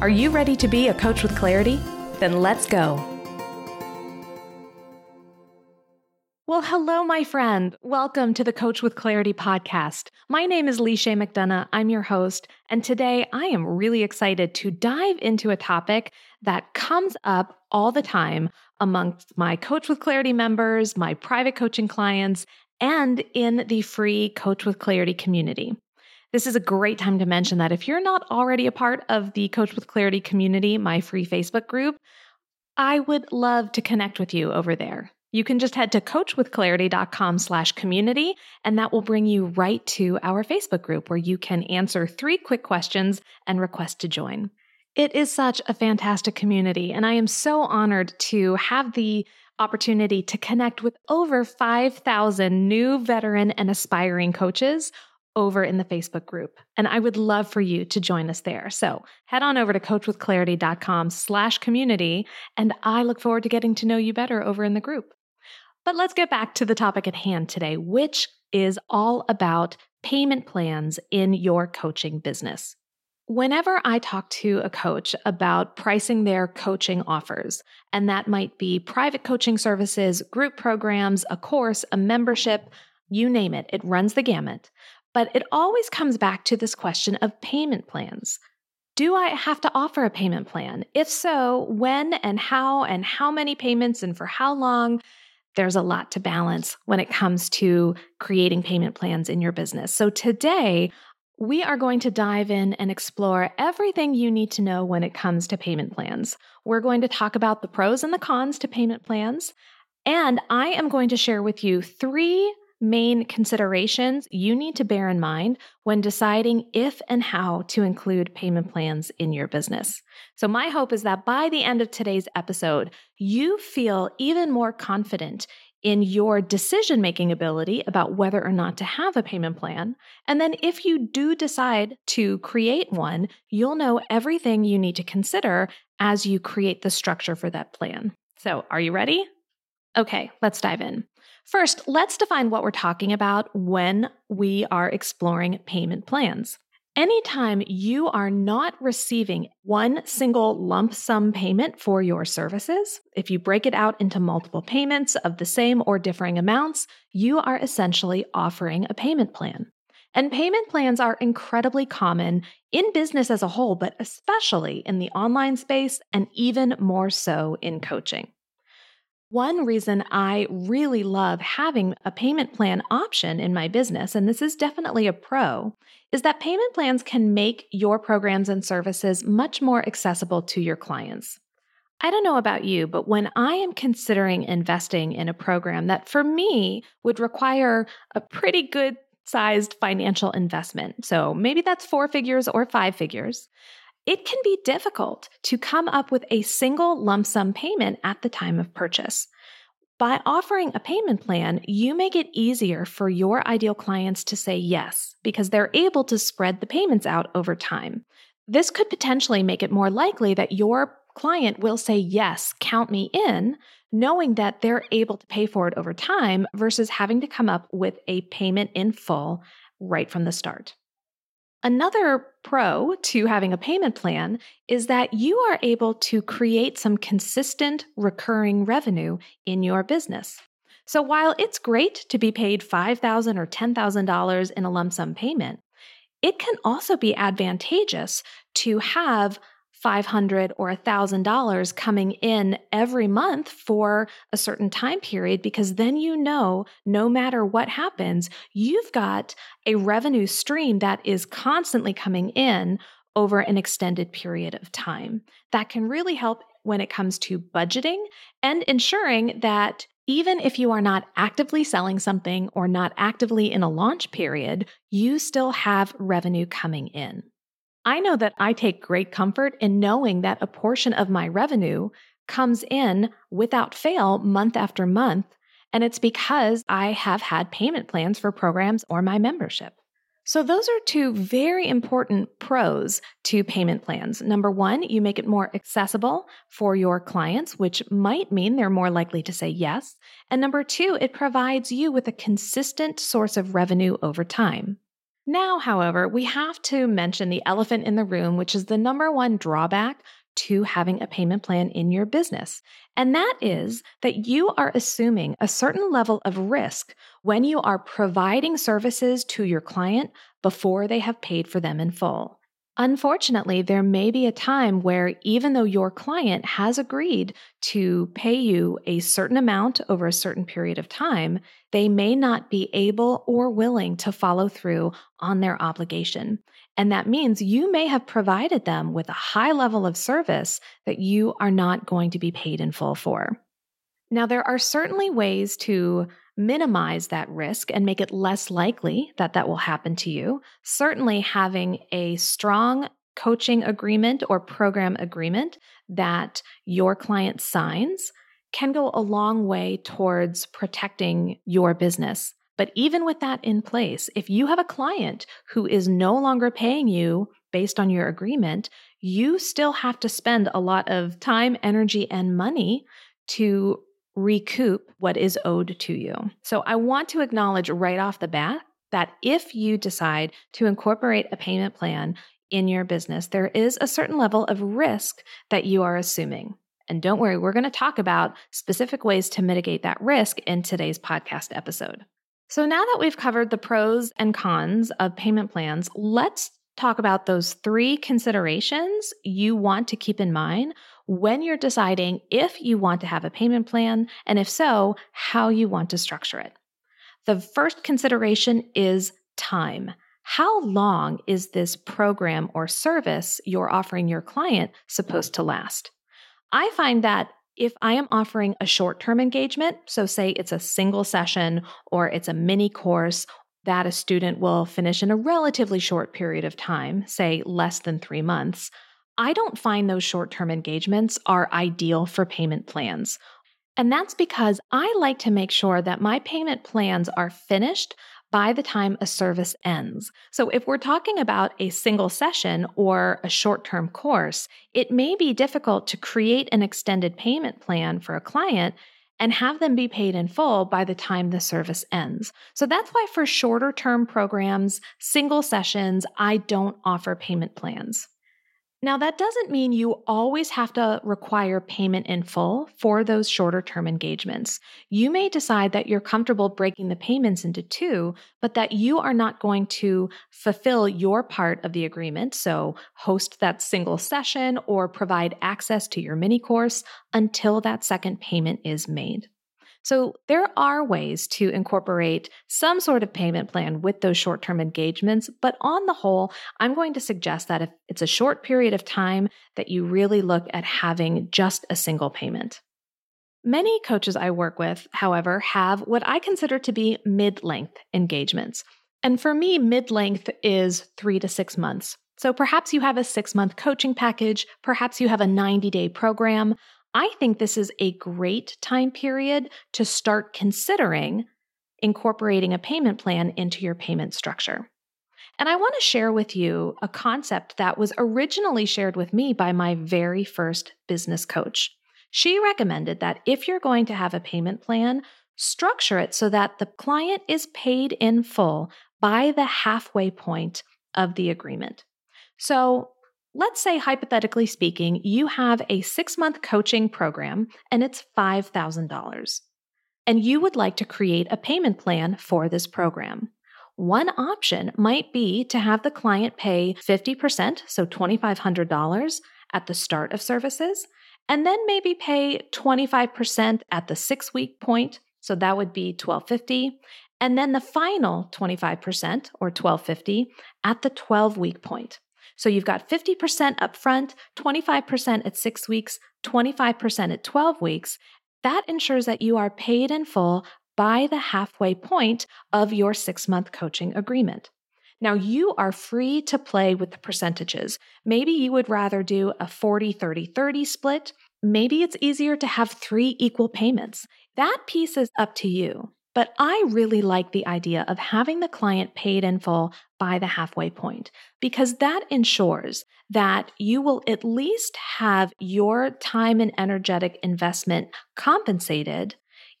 Are you ready to be a coach with clarity? Then let's go. Well, hello, my friend. Welcome to the Coach with Clarity podcast. My name is Lisha McDonough. I'm your host, and today I am really excited to dive into a topic that comes up all the time amongst my Coach with Clarity members, my private coaching clients, and in the free Coach with Clarity community. This is a great time to mention that if you're not already a part of the Coach with Clarity community, my free Facebook group, I would love to connect with you over there. You can just head to coachwithclarity.com slash community, and that will bring you right to our Facebook group where you can answer three quick questions and request to join. It is such a fantastic community, and I am so honored to have the opportunity to connect with over 5,000 new veteran and aspiring coaches over in the Facebook group. And I would love for you to join us there. So head on over to coachwithclarity.com slash community, and I look forward to getting to know you better over in the group. But let's get back to the topic at hand today, which is all about payment plans in your coaching business. Whenever I talk to a coach about pricing their coaching offers, and that might be private coaching services, group programs, a course, a membership, you name it, it runs the gamut. But it always comes back to this question of payment plans. Do I have to offer a payment plan? If so, when and how and how many payments and for how long? there's a lot to balance when it comes to creating payment plans in your business. So today, we are going to dive in and explore everything you need to know when it comes to payment plans. We're going to talk about the pros and the cons to payment plans. And I am going to share with you three main considerations you need to bear in mind when deciding if and how to include payment plans in your business. So, my hope is that by the end of today's episode, you feel even more confident in your decision making ability about whether or not to have a payment plan. And then, if you do decide to create one, you'll know everything you need to consider as you create the structure for that plan. So, are you ready? Okay, let's dive in. First, let's define what we're talking about when we are exploring payment plans. Anytime you are not receiving one single lump sum payment for your services, if you break it out into multiple payments of the same or differing amounts, you are essentially offering a payment plan. And payment plans are incredibly common in business as a whole, but especially in the online space and even more so in coaching. One reason I really love having a payment plan option in my business, and this is definitely a pro, is that payment plans can make your programs and services much more accessible to your clients. I don't know about you, but when I am considering investing in a program that for me would require a pretty good sized financial investment, so maybe that's four figures or five figures, it can be difficult to come up with a single lump sum payment at the time of purchase. By offering a payment plan, you make it easier for your ideal clients to say yes because they're able to spread the payments out over time. This could potentially make it more likely that your client will say, Yes, count me in, knowing that they're able to pay for it over time versus having to come up with a payment in full right from the start. Another pro to having a payment plan is that you are able to create some consistent recurring revenue in your business. So while it's great to be paid $5,000 or $10,000 in a lump sum payment, it can also be advantageous to have 500 or $1,000 coming in every month for a certain time period because then you know no matter what happens, you've got a revenue stream that is constantly coming in over an extended period of time. That can really help when it comes to budgeting and ensuring that even if you are not actively selling something or not actively in a launch period, you still have revenue coming in. I know that I take great comfort in knowing that a portion of my revenue comes in without fail month after month. And it's because I have had payment plans for programs or my membership. So, those are two very important pros to payment plans. Number one, you make it more accessible for your clients, which might mean they're more likely to say yes. And number two, it provides you with a consistent source of revenue over time. Now, however, we have to mention the elephant in the room, which is the number one drawback to having a payment plan in your business. And that is that you are assuming a certain level of risk when you are providing services to your client before they have paid for them in full. Unfortunately, there may be a time where even though your client has agreed to pay you a certain amount over a certain period of time, they may not be able or willing to follow through on their obligation. And that means you may have provided them with a high level of service that you are not going to be paid in full for. Now, there are certainly ways to minimize that risk and make it less likely that that will happen to you. Certainly, having a strong coaching agreement or program agreement that your client signs can go a long way towards protecting your business. But even with that in place, if you have a client who is no longer paying you based on your agreement, you still have to spend a lot of time, energy, and money to recoup what is owed to you. So I want to acknowledge right off the bat that if you decide to incorporate a payment plan in your business, there is a certain level of risk that you are assuming. And don't worry, we're going to talk about specific ways to mitigate that risk in today's podcast episode. So now that we've covered the pros and cons of payment plans, let's talk about those three considerations you want to keep in mind when you're deciding if you want to have a payment plan, and if so, how you want to structure it. The first consideration is time. How long is this program or service you're offering your client supposed to last? I find that if I am offering a short term engagement, so say it's a single session or it's a mini course that a student will finish in a relatively short period of time, say less than three months, I don't find those short term engagements are ideal for payment plans. And that's because I like to make sure that my payment plans are finished by the time a service ends. So, if we're talking about a single session or a short term course, it may be difficult to create an extended payment plan for a client and have them be paid in full by the time the service ends. So, that's why for shorter term programs, single sessions, I don't offer payment plans. Now, that doesn't mean you always have to require payment in full for those shorter term engagements. You may decide that you're comfortable breaking the payments into two, but that you are not going to fulfill your part of the agreement. So, host that single session or provide access to your mini course until that second payment is made. So there are ways to incorporate some sort of payment plan with those short term engagements. But on the whole, I'm going to suggest that if it's a short period of time, that you really look at having just a single payment. Many coaches I work with, however, have what I consider to be mid length engagements. And for me, mid length is three to six months. So perhaps you have a six month coaching package, perhaps you have a 90 day program. I think this is a great time period to start considering incorporating a payment plan into your payment structure. And I want to share with you a concept that was originally shared with me by my very first business coach. She recommended that if you're going to have a payment plan, structure it so that the client is paid in full by the halfway point of the agreement. So Let's say, hypothetically speaking, you have a six month coaching program and it's $5,000, and you would like to create a payment plan for this program. One option might be to have the client pay 50%, so $2,500 at the start of services, and then maybe pay 25% at the six week point, so that would be 1250 and then the final 25% or 1250 at the 12 week point. So you've got 50% upfront, 25% at six weeks, 25% at 12 weeks. That ensures that you are paid in full by the halfway point of your six month coaching agreement. Now, you are free to play with the percentages. Maybe you would rather do a 40 30 30 split. Maybe it's easier to have three equal payments. That piece is up to you. But I really like the idea of having the client paid in full by the halfway point because that ensures that you will at least have your time and energetic investment compensated,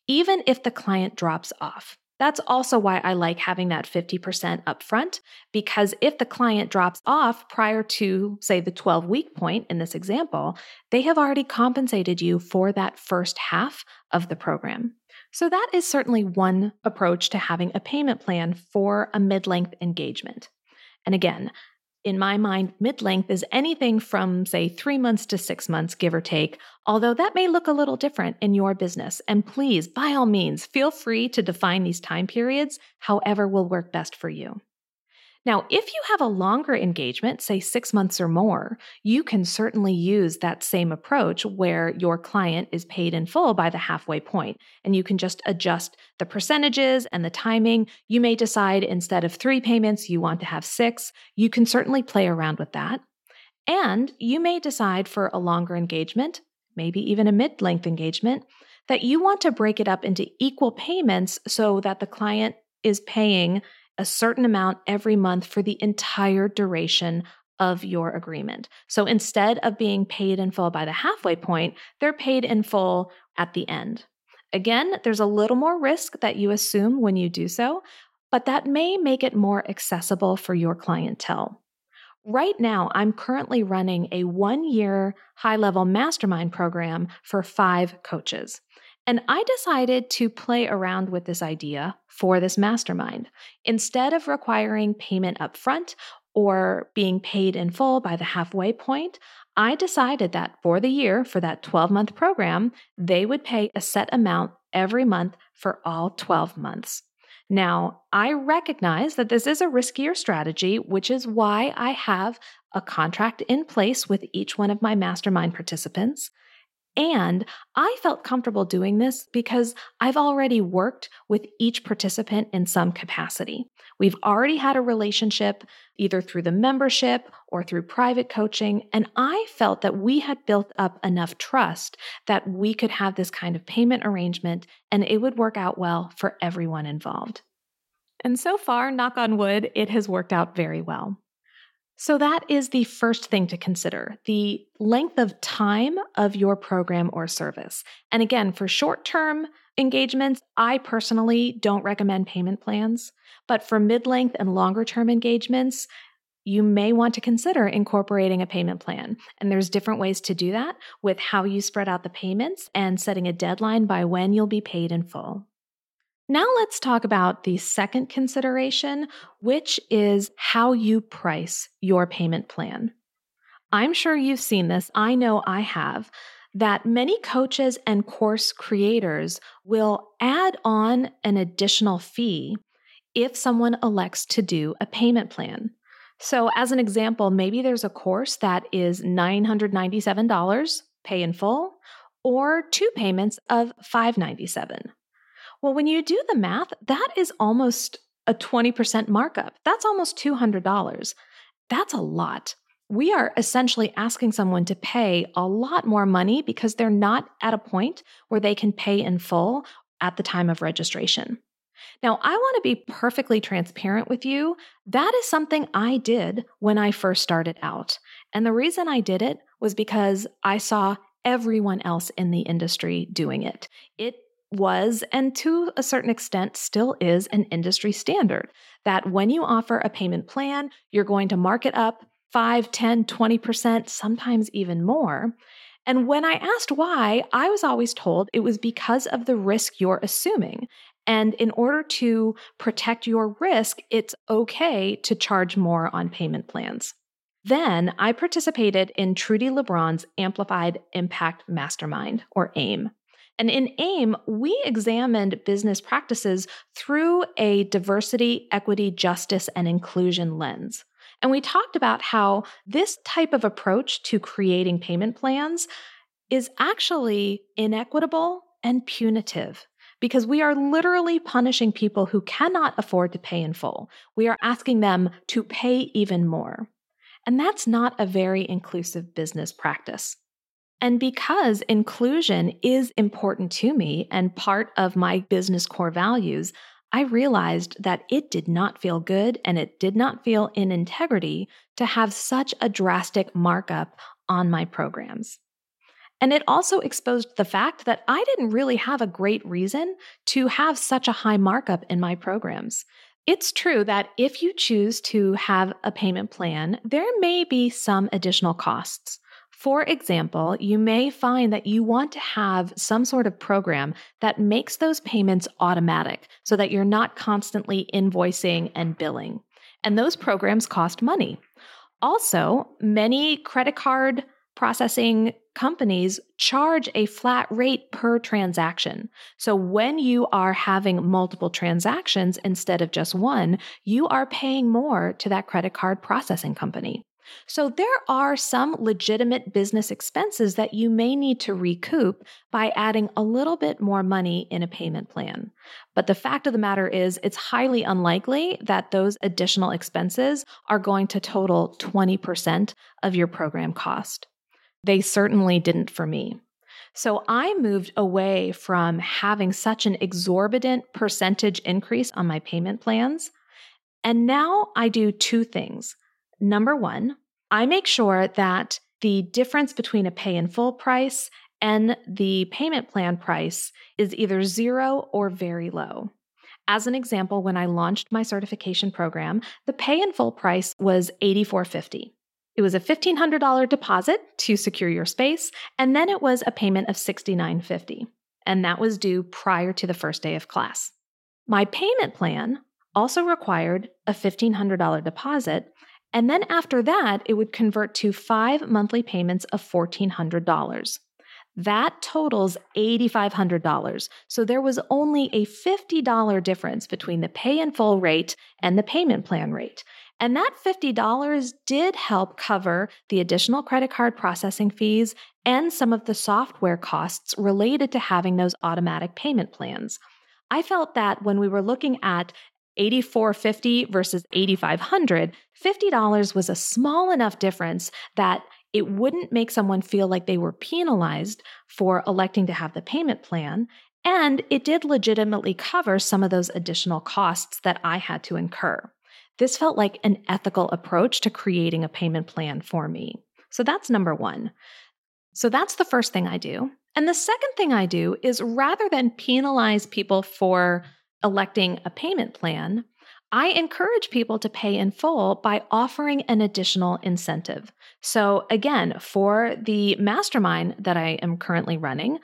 even if the client drops off. That's also why I like having that 50% upfront, because if the client drops off prior to, say, the 12 week point in this example, they have already compensated you for that first half of the program. So, that is certainly one approach to having a payment plan for a mid length engagement. And again, in my mind, mid length is anything from, say, three months to six months, give or take, although that may look a little different in your business. And please, by all means, feel free to define these time periods however will work best for you. Now, if you have a longer engagement, say six months or more, you can certainly use that same approach where your client is paid in full by the halfway point, and you can just adjust the percentages and the timing. You may decide instead of three payments, you want to have six. You can certainly play around with that. And you may decide for a longer engagement, maybe even a mid length engagement, that you want to break it up into equal payments so that the client is paying a certain amount every month for the entire duration of your agreement. So instead of being paid in full by the halfway point, they're paid in full at the end. Again, there's a little more risk that you assume when you do so, but that may make it more accessible for your clientele. Right now, I'm currently running a one year high level mastermind program for five coaches. And I decided to play around with this idea for this mastermind. Instead of requiring payment upfront or being paid in full by the halfway point, I decided that for the year, for that 12 month program, they would pay a set amount every month for all 12 months. Now, I recognize that this is a riskier strategy, which is why I have a contract in place with each one of my mastermind participants. And I felt comfortable doing this because I've already worked with each participant in some capacity. We've already had a relationship either through the membership or through private coaching. And I felt that we had built up enough trust that we could have this kind of payment arrangement and it would work out well for everyone involved. And so far, knock on wood, it has worked out very well. So, that is the first thing to consider the length of time of your program or service. And again, for short term engagements, I personally don't recommend payment plans. But for mid length and longer term engagements, you may want to consider incorporating a payment plan. And there's different ways to do that with how you spread out the payments and setting a deadline by when you'll be paid in full. Now let's talk about the second consideration, which is how you price your payment plan. I'm sure you've seen this. I know I have. That many coaches and course creators will add on an additional fee if someone elects to do a payment plan. So, as an example, maybe there's a course that is $997 pay in full or two payments of $597. Well, when you do the math, that is almost a 20% markup. That's almost $200. That's a lot. We are essentially asking someone to pay a lot more money because they're not at a point where they can pay in full at the time of registration. Now, I want to be perfectly transparent with you. That is something I did when I first started out. And the reason I did it was because I saw everyone else in the industry doing it. It was, and to a certain extent still is, an industry standard that when you offer a payment plan, you're going to mark it up 5, 10, 20%, sometimes even more. And when I asked why, I was always told it was because of the risk you're assuming. And in order to protect your risk, it's okay to charge more on payment plans. Then I participated in Trudi Lebron's Amplified Impact Mastermind, or AIM. And in AIM, we examined business practices through a diversity, equity, justice, and inclusion lens. And we talked about how this type of approach to creating payment plans is actually inequitable and punitive because we are literally punishing people who cannot afford to pay in full. We are asking them to pay even more. And that's not a very inclusive business practice. And because inclusion is important to me and part of my business core values, I realized that it did not feel good and it did not feel in integrity to have such a drastic markup on my programs. And it also exposed the fact that I didn't really have a great reason to have such a high markup in my programs. It's true that if you choose to have a payment plan, there may be some additional costs. For example, you may find that you want to have some sort of program that makes those payments automatic so that you're not constantly invoicing and billing. And those programs cost money. Also, many credit card processing companies charge a flat rate per transaction. So when you are having multiple transactions instead of just one, you are paying more to that credit card processing company. So there are some legitimate business expenses that you may need to recoup by adding a little bit more money in a payment plan. But the fact of the matter is, it's highly unlikely that those additional expenses are going to total 20% of your program cost. They certainly didn't for me. So I moved away from having such an exorbitant percentage increase on my payment plans. And now I do two things. Number one, I make sure that the difference between a pay in full price and the payment plan price is either zero or very low. As an example, when I launched my certification program, the pay in full price was $84.50. It was a $1,500 deposit to secure your space, and then it was a payment of $69.50, and that was due prior to the first day of class. My payment plan also required a $1,500 deposit, and then after that, it would convert to five monthly payments of $1,400. That totals $8,500. So there was only a $50 difference between the pay in full rate and the payment plan rate. And that $50 did help cover the additional credit card processing fees and some of the software costs related to having those automatic payment plans. I felt that when we were looking at 8450 versus 8500, $50 was a small enough difference that it wouldn't make someone feel like they were penalized for electing to have the payment plan. And it did legitimately cover some of those additional costs that I had to incur. This felt like an ethical approach to creating a payment plan for me. So that's number one. So that's the first thing I do. And the second thing I do is rather than penalize people for electing a payment plan, I encourage people to pay in full by offering an additional incentive. So, again, for the mastermind that I am currently running,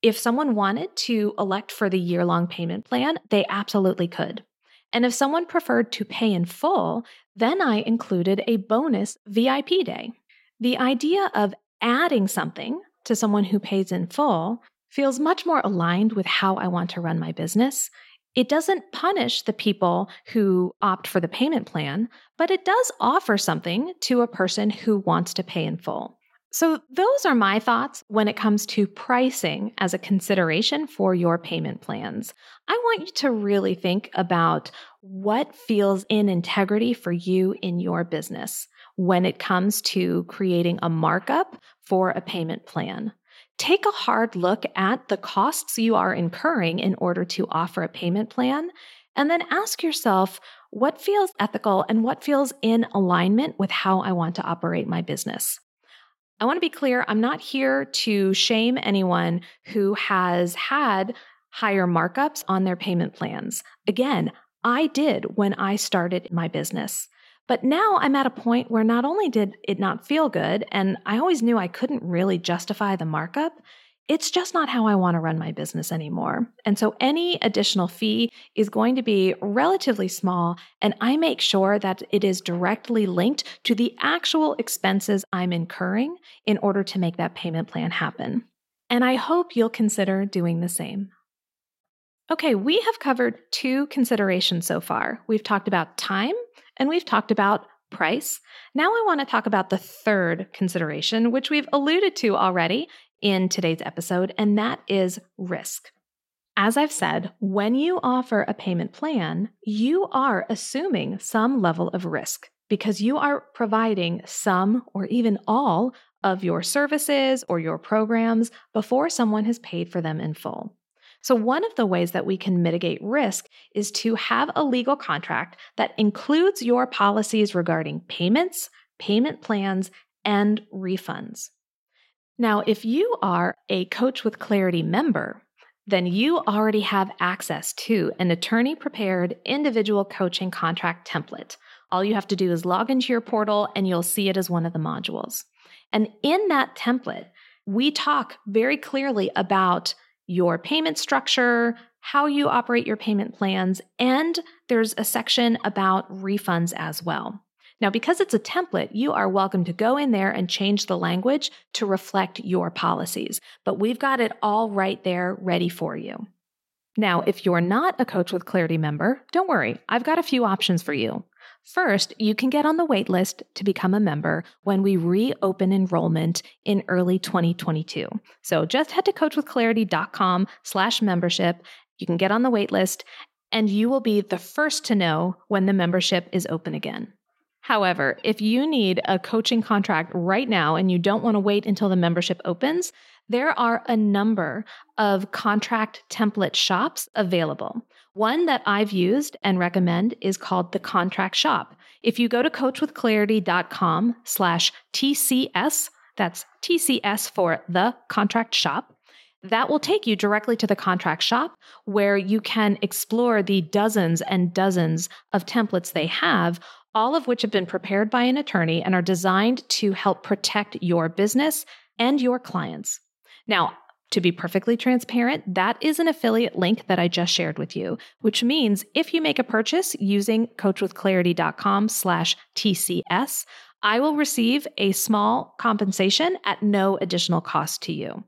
if someone wanted to elect for the year long payment plan, they absolutely could. And if someone preferred to pay in full, then I included a bonus VIP day. The idea of adding something to someone who pays in full feels much more aligned with how I want to run my business. It doesn't punish the people who opt for the payment plan, but it does offer something to a person who wants to pay in full. So, those are my thoughts when it comes to pricing as a consideration for your payment plans. I want you to really think about what feels in integrity for you in your business when it comes to creating a markup for a payment plan. Take a hard look at the costs you are incurring in order to offer a payment plan, and then ask yourself what feels ethical and what feels in alignment with how I want to operate my business. I want to be clear I'm not here to shame anyone who has had higher markups on their payment plans. Again, I did when I started my business. But now I'm at a point where not only did it not feel good, and I always knew I couldn't really justify the markup, it's just not how I want to run my business anymore. And so any additional fee is going to be relatively small, and I make sure that it is directly linked to the actual expenses I'm incurring in order to make that payment plan happen. And I hope you'll consider doing the same. Okay, we have covered two considerations so far. We've talked about time and we've talked about price. Now I want to talk about the third consideration, which we've alluded to already, in today's episode, and that is risk. As I've said, when you offer a payment plan, you are assuming some level of risk because you are providing some or even all of your services or your programs before someone has paid for them in full. So, one of the ways that we can mitigate risk is to have a legal contract that includes your policies regarding payments, payment plans, and refunds. Now, if you are a Coach with Clarity member, then you already have access to an attorney prepared individual coaching contract template. All you have to do is log into your portal and you'll see it as one of the modules. And in that template, we talk very clearly about your payment structure, how you operate your payment plans, and there's a section about refunds as well. Now, because it's a template, you are welcome to go in there and change the language to reflect your policies, but we've got it all right there ready for you. Now, if you're not a Coach with Clarity member, don't worry, I've got a few options for you. First, you can get on the waitlist to become a member when we reopen enrollment in early 2022. So just head to coachwithclarity.com slash membership. You can get on the waitlist and you will be the first to know when the membership is open again. However, if you need a coaching contract right now and you don't want to wait until the membership opens, there are a number of contract template shops available. One that I've used and recommend is called the Contract Shop. If you go to coachwithclarity.com slash TCS, that's TCS for the contract shop, that will take you directly to the contract shop where you can explore the dozens and dozens of templates they have all of which have been prepared by an attorney and are designed to help protect your business and your clients. Now, to be perfectly transparent, that is an affiliate link that I just shared with you, which means if you make a purchase using coachwithclarity.com slash TCS, I will receive a small compensation at no additional cost to you.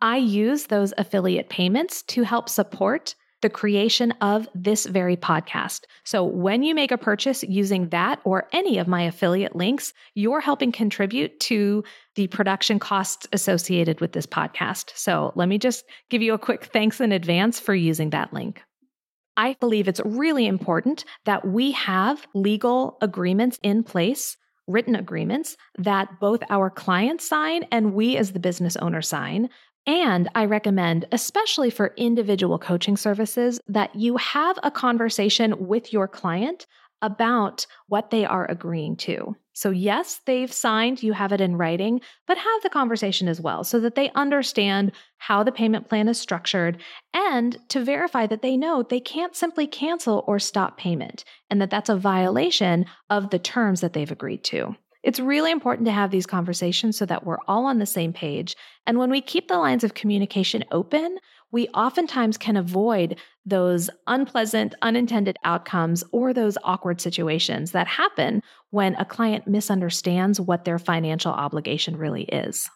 I use those affiliate payments to help support the creation of this very podcast. So when you make a purchase using that or any of my affiliate links, you're helping contribute to the production costs associated with this podcast. So let me just give you a quick thanks in advance for using that link. I believe it's really important that we have legal agreements in place written agreements that both our clients sign and we as the business owner sign and I recommend, especially for individual coaching services, that you have a conversation with your client about what they are agreeing to. So, yes, they've signed, you have it in writing, but have the conversation as well so that they understand how the payment plan is structured and to verify that they know they can't simply cancel or stop payment and that that's a violation of the terms that they've agreed to. It's really important to have these conversations so that we're all on the same page. And when we keep the lines of communication open, we oftentimes can avoid those unpleasant, unintended outcomes or those awkward situations that happen when a client misunderstands what their financial obligation really is.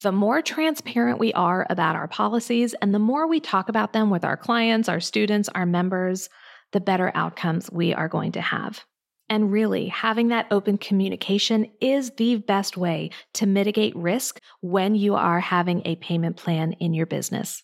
The more transparent we are about our policies and the more we talk about them with our clients, our students, our members, the better outcomes we are going to have. And really, having that open communication is the best way to mitigate risk when you are having a payment plan in your business.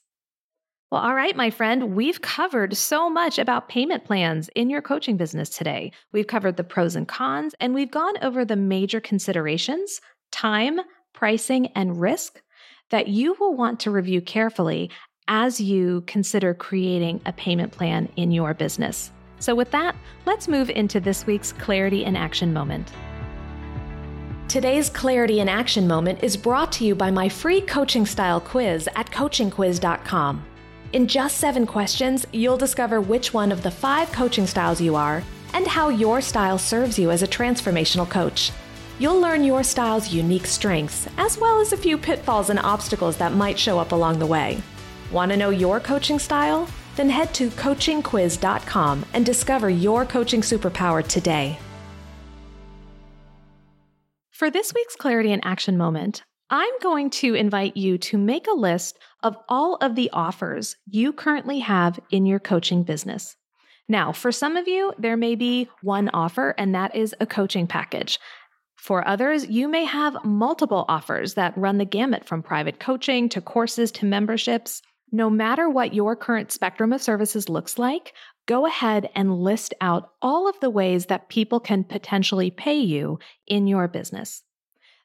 Well, all right, my friend, we've covered so much about payment plans in your coaching business today. We've covered the pros and cons, and we've gone over the major considerations time, pricing, and risk that you will want to review carefully as you consider creating a payment plan in your business. So, with that, let's move into this week's Clarity in Action moment. Today's Clarity in Action moment is brought to you by my free coaching style quiz at coachingquiz.com. In just seven questions, you'll discover which one of the five coaching styles you are and how your style serves you as a transformational coach. You'll learn your style's unique strengths, as well as a few pitfalls and obstacles that might show up along the way. Want to know your coaching style? Then head to coachingquiz.com and discover your coaching superpower today. For this week's Clarity in Action moment, I'm going to invite you to make a list of all of the offers you currently have in your coaching business. Now, for some of you, there may be one offer, and that is a coaching package. For others, you may have multiple offers that run the gamut from private coaching to courses to memberships. No matter what your current spectrum of services looks like, go ahead and list out all of the ways that people can potentially pay you in your business.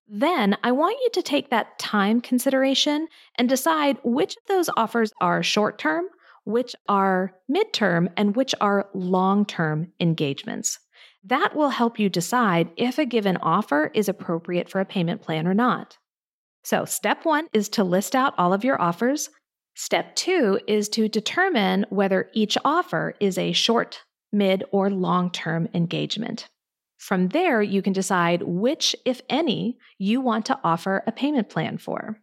Then I want you to take that time consideration and decide which of those offers are short term, which are midterm, and which are long term engagements. That will help you decide if a given offer is appropriate for a payment plan or not. So, step one is to list out all of your offers. Step two is to determine whether each offer is a short, mid, or long term engagement. From there, you can decide which, if any, you want to offer a payment plan for.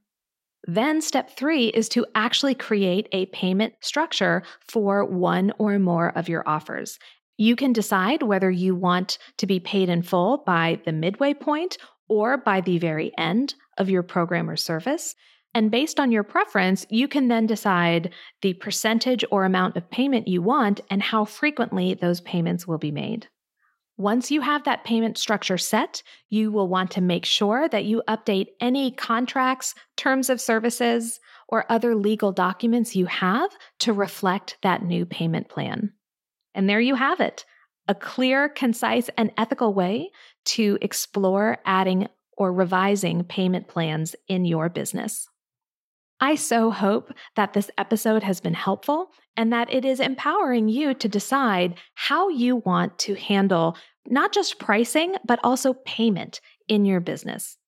Then, step three is to actually create a payment structure for one or more of your offers. You can decide whether you want to be paid in full by the midway point or by the very end of your program or service. And based on your preference, you can then decide the percentage or amount of payment you want and how frequently those payments will be made. Once you have that payment structure set, you will want to make sure that you update any contracts, terms of services, or other legal documents you have to reflect that new payment plan. And there you have it a clear, concise, and ethical way to explore adding or revising payment plans in your business. I so hope that this episode has been helpful and that it is empowering you to decide how you want to handle not just pricing, but also payment in your business.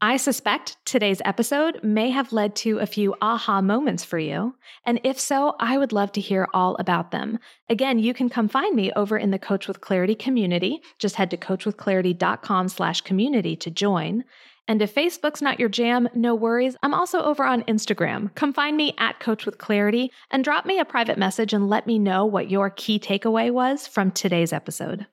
I suspect today's episode may have led to a few aha moments for you. And if so, I would love to hear all about them. Again, you can come find me over in the Coach with Clarity community. Just head to coachwithclarity.com slash community to join. And if Facebook's not your jam, no worries. I'm also over on Instagram. Come find me at Coach with Clarity and drop me a private message and let me know what your key takeaway was from today's episode.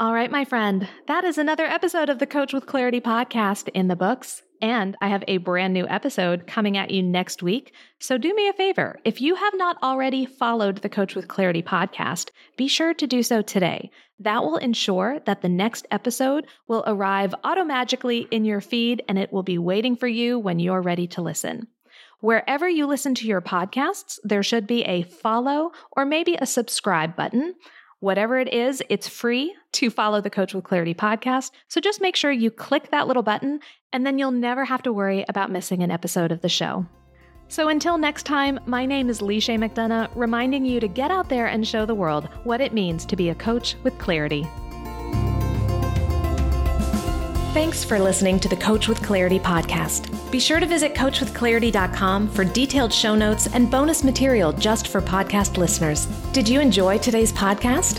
All right, my friend, that is another episode of the Coach with Clarity podcast in the books. And I have a brand new episode coming at you next week. So do me a favor. If you have not already followed the Coach with Clarity podcast, be sure to do so today. That will ensure that the next episode will arrive automagically in your feed and it will be waiting for you when you're ready to listen. Wherever you listen to your podcasts, there should be a follow or maybe a subscribe button. Whatever it is, it's free to follow the Coach with Clarity podcast. So just make sure you click that little button, and then you'll never have to worry about missing an episode of the show. So until next time, my name is Lisha McDonough, reminding you to get out there and show the world what it means to be a coach with clarity. Thanks for listening to the Coach with Clarity podcast. Be sure to visit coachwithclarity.com for detailed show notes and bonus material just for podcast listeners. Did you enjoy today's podcast?